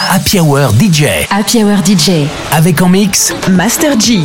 Happy Hour DJ. Happy Hour DJ. Avec en mix Master G.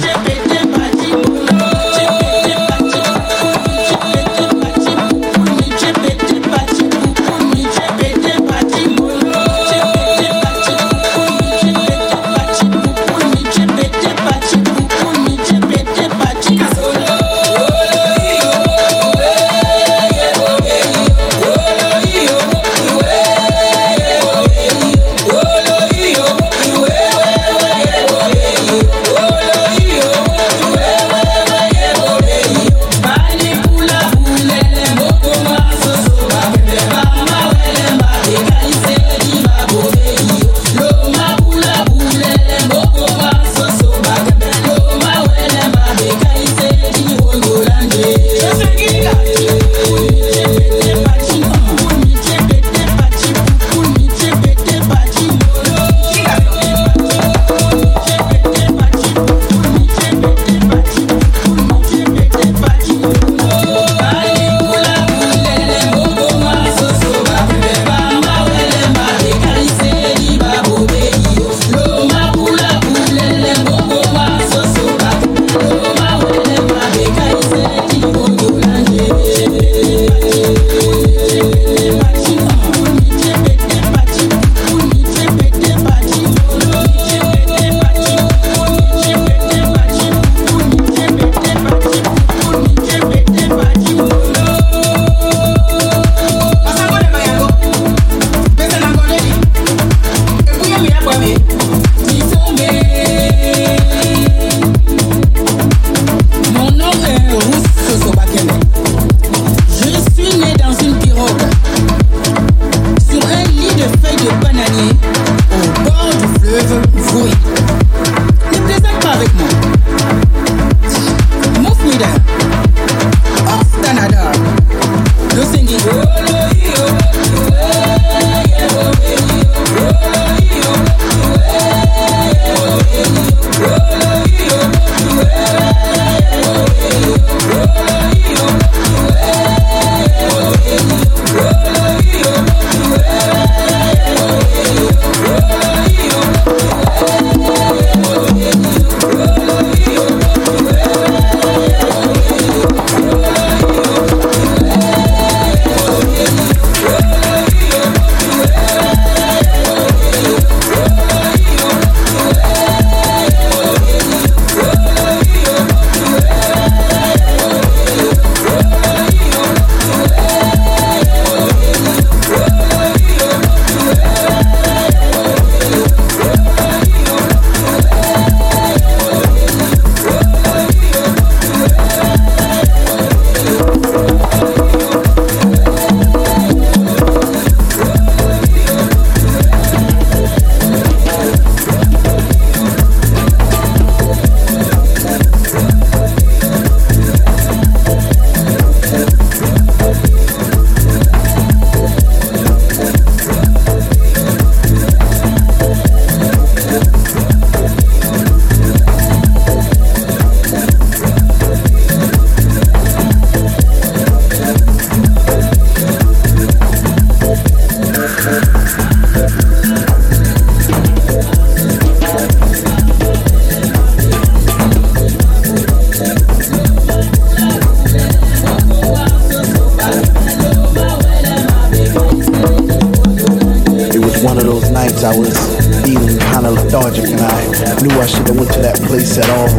place at all.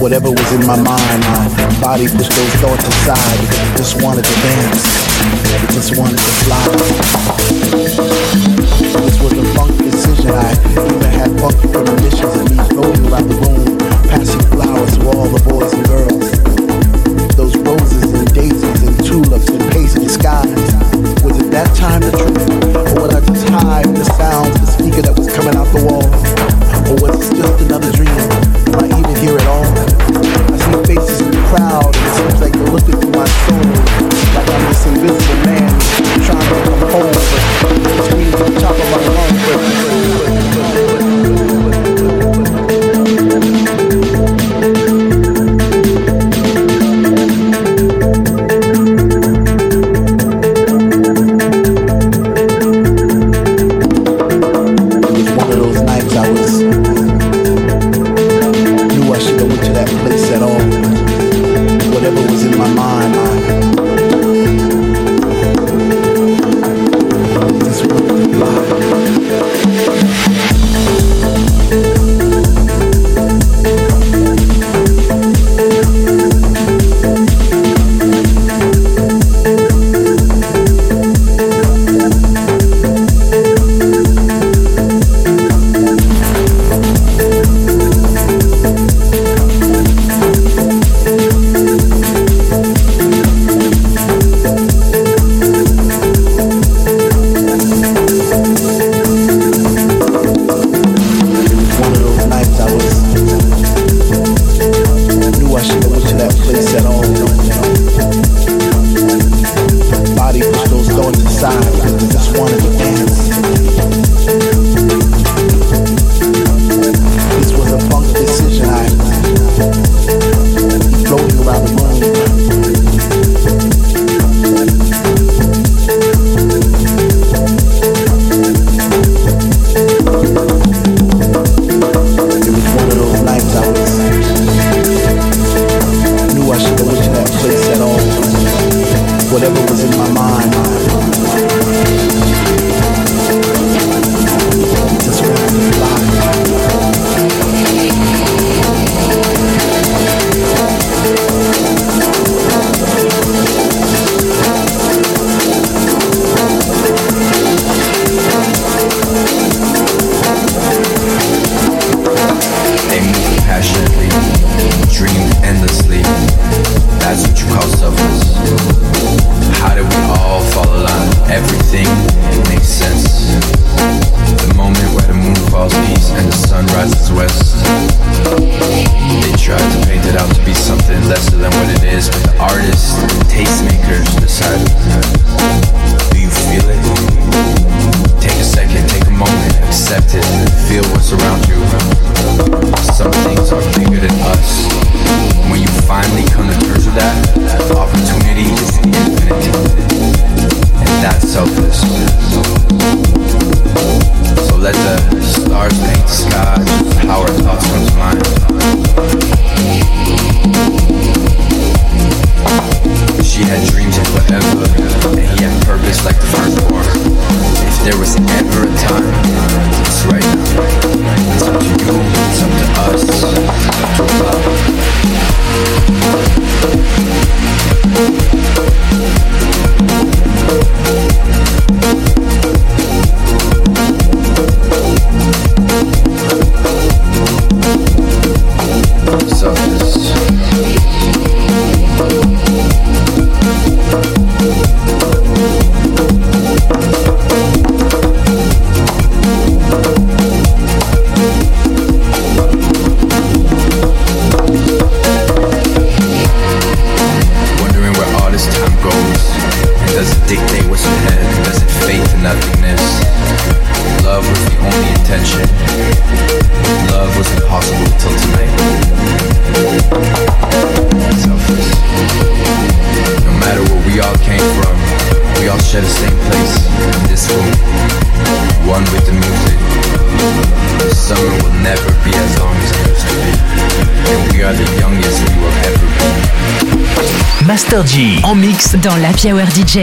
Whatever was in my mind, my body pushed those thoughts aside because I just wanted to dance. I just wanted to fly. This was a funk decision. I even had funk premonitions of me floating around the room, passing flowers to all the boys and girls. Those roses and daisies and tulips and pasty skies. Was it that time the truth? Or was I just high the sounds, the speaker that was coming out the wall? Or was it just another dream? crowd. It seems like you're looking through my soul, like I'm this invisible man trying to come home. En mix dans la Power DJ.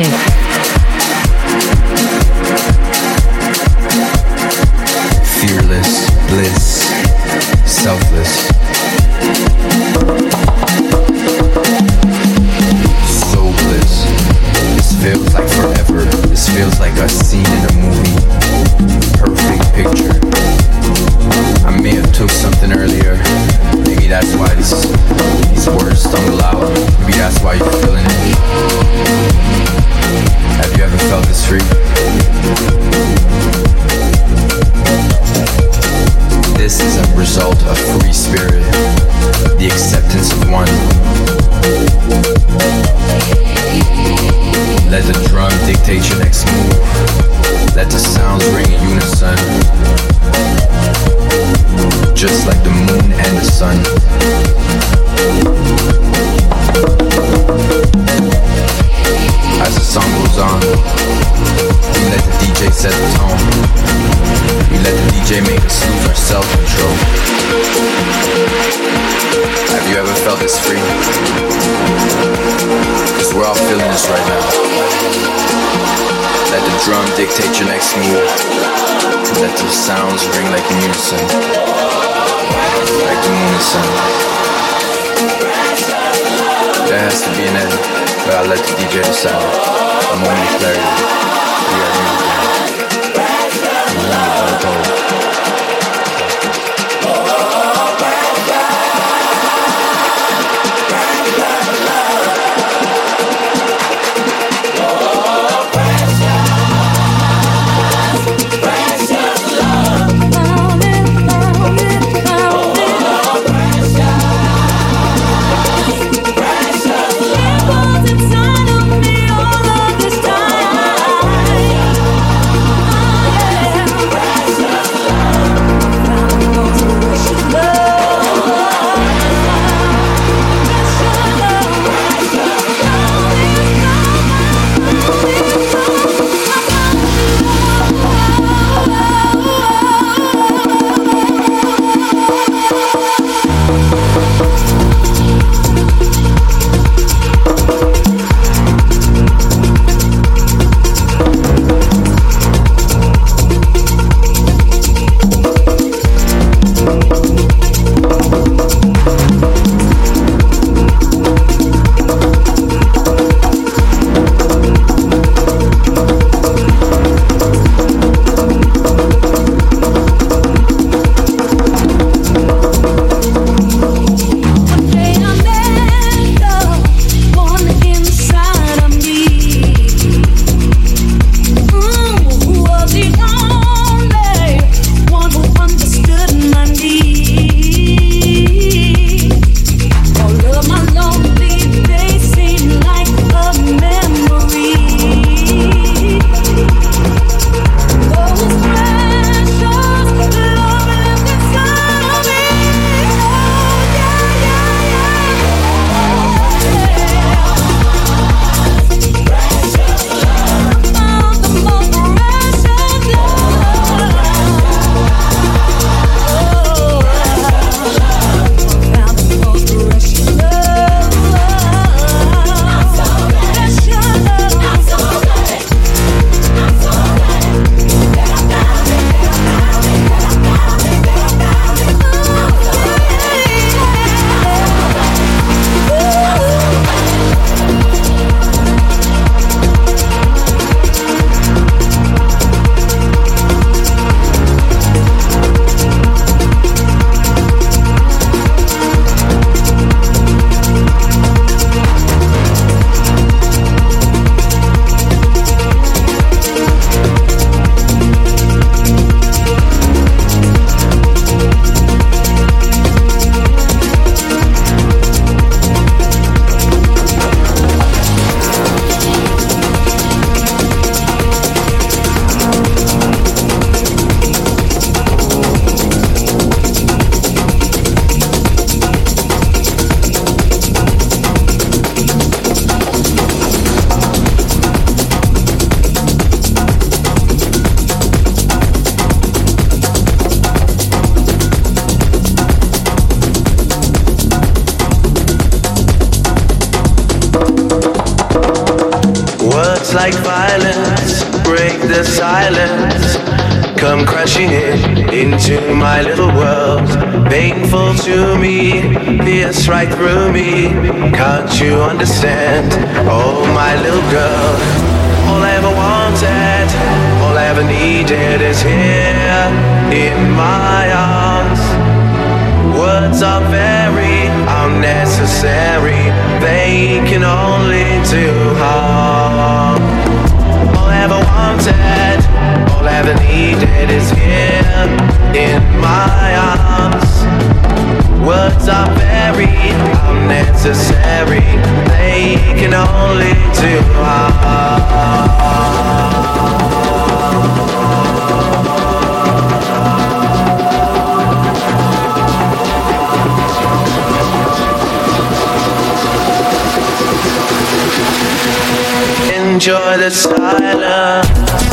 is free. dictate your next move. Let the sounds ring like unison, like the moon sun. There has to be an end, but I let the DJ decide. I'm only clarity. All I ever wanted, all I ever needed is here in my arms. Words are very unnecessary, they can only do harm. All I ever wanted, all I ever needed is here in my arms. Words are very unnecessary, they can only do harm. enjoy the silence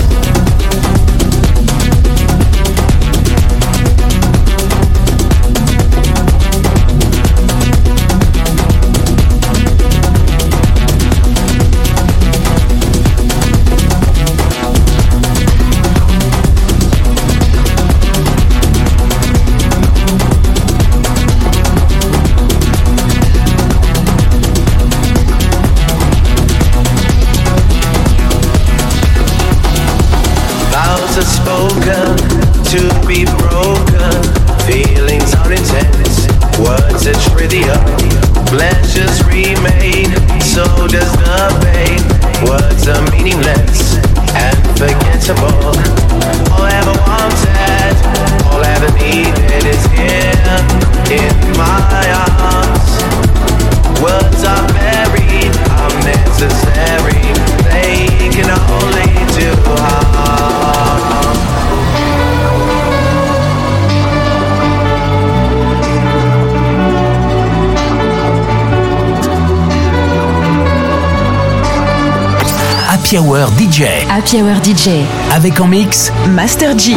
Happy Hour DJ. Happy Hour DJ. Avec en mix Master G.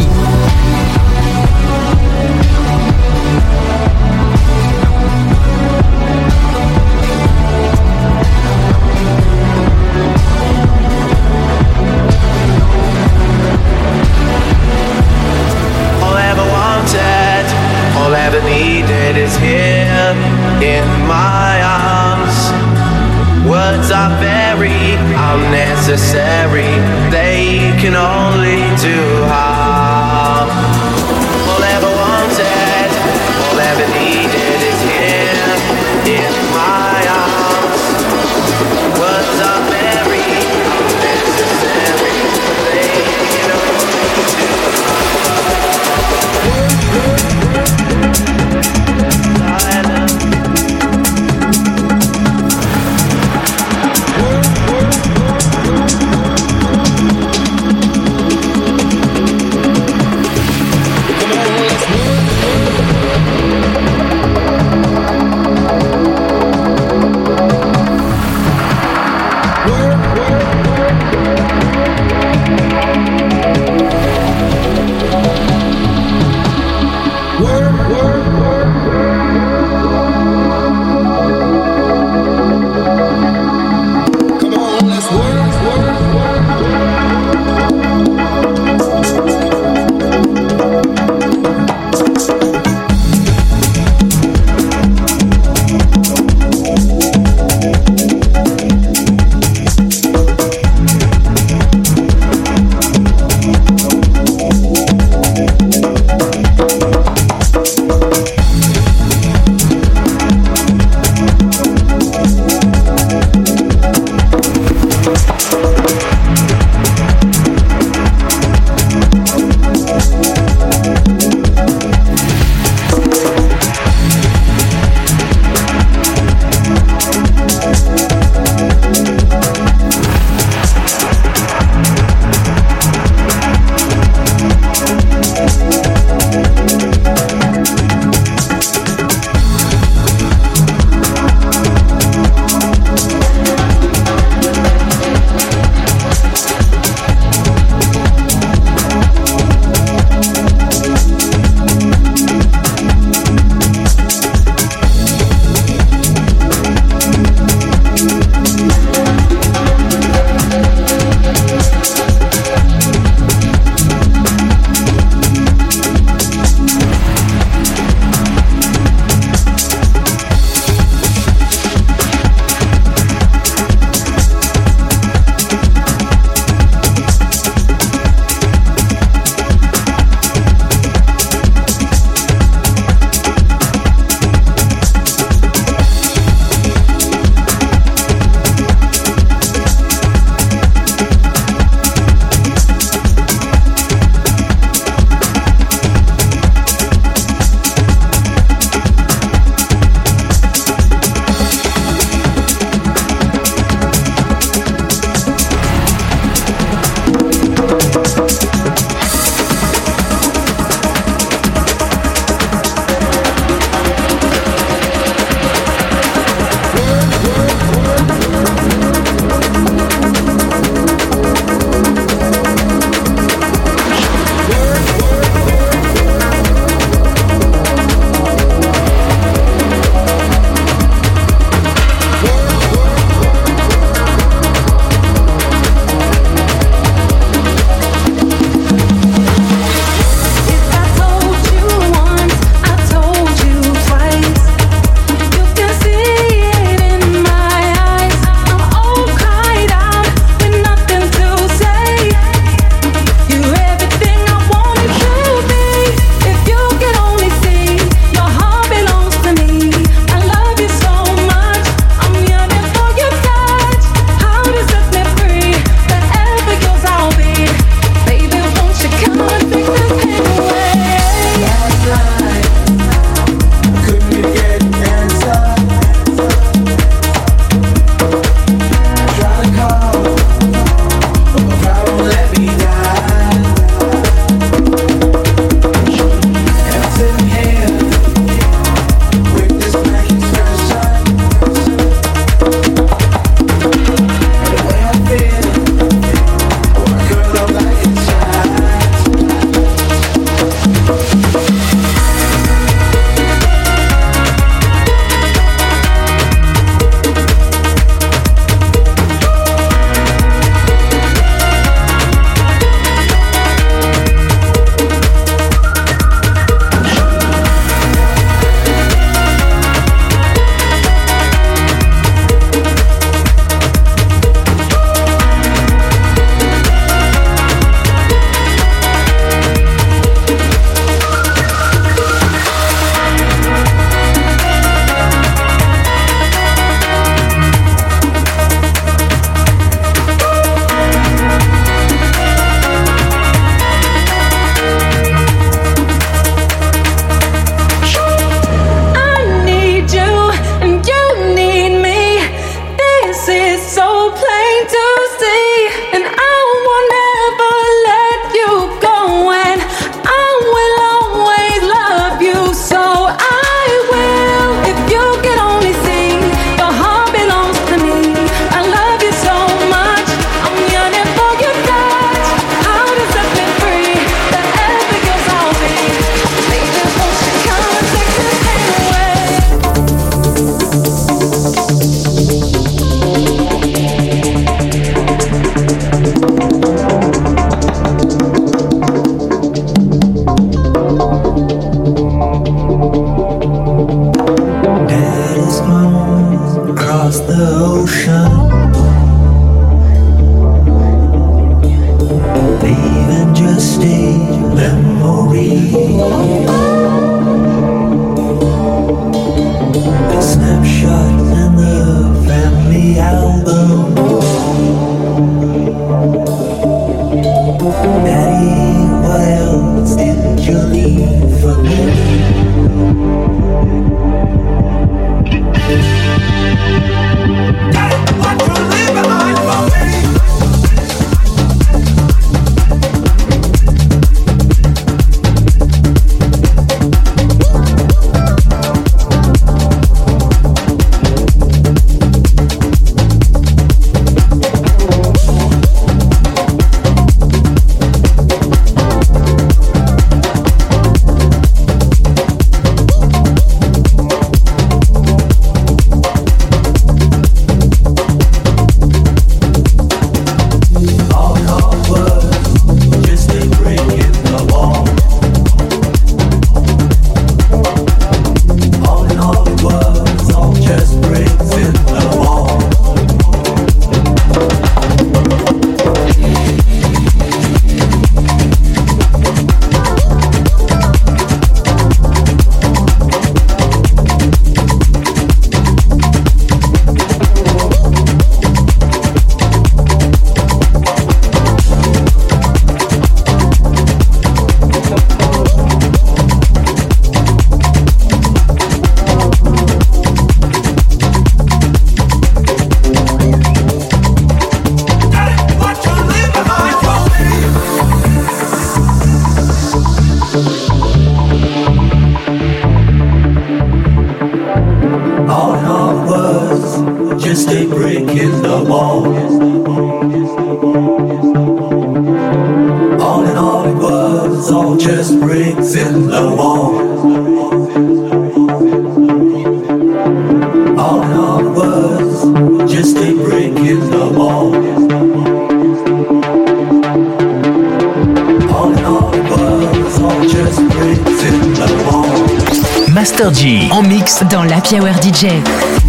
Hour DJ.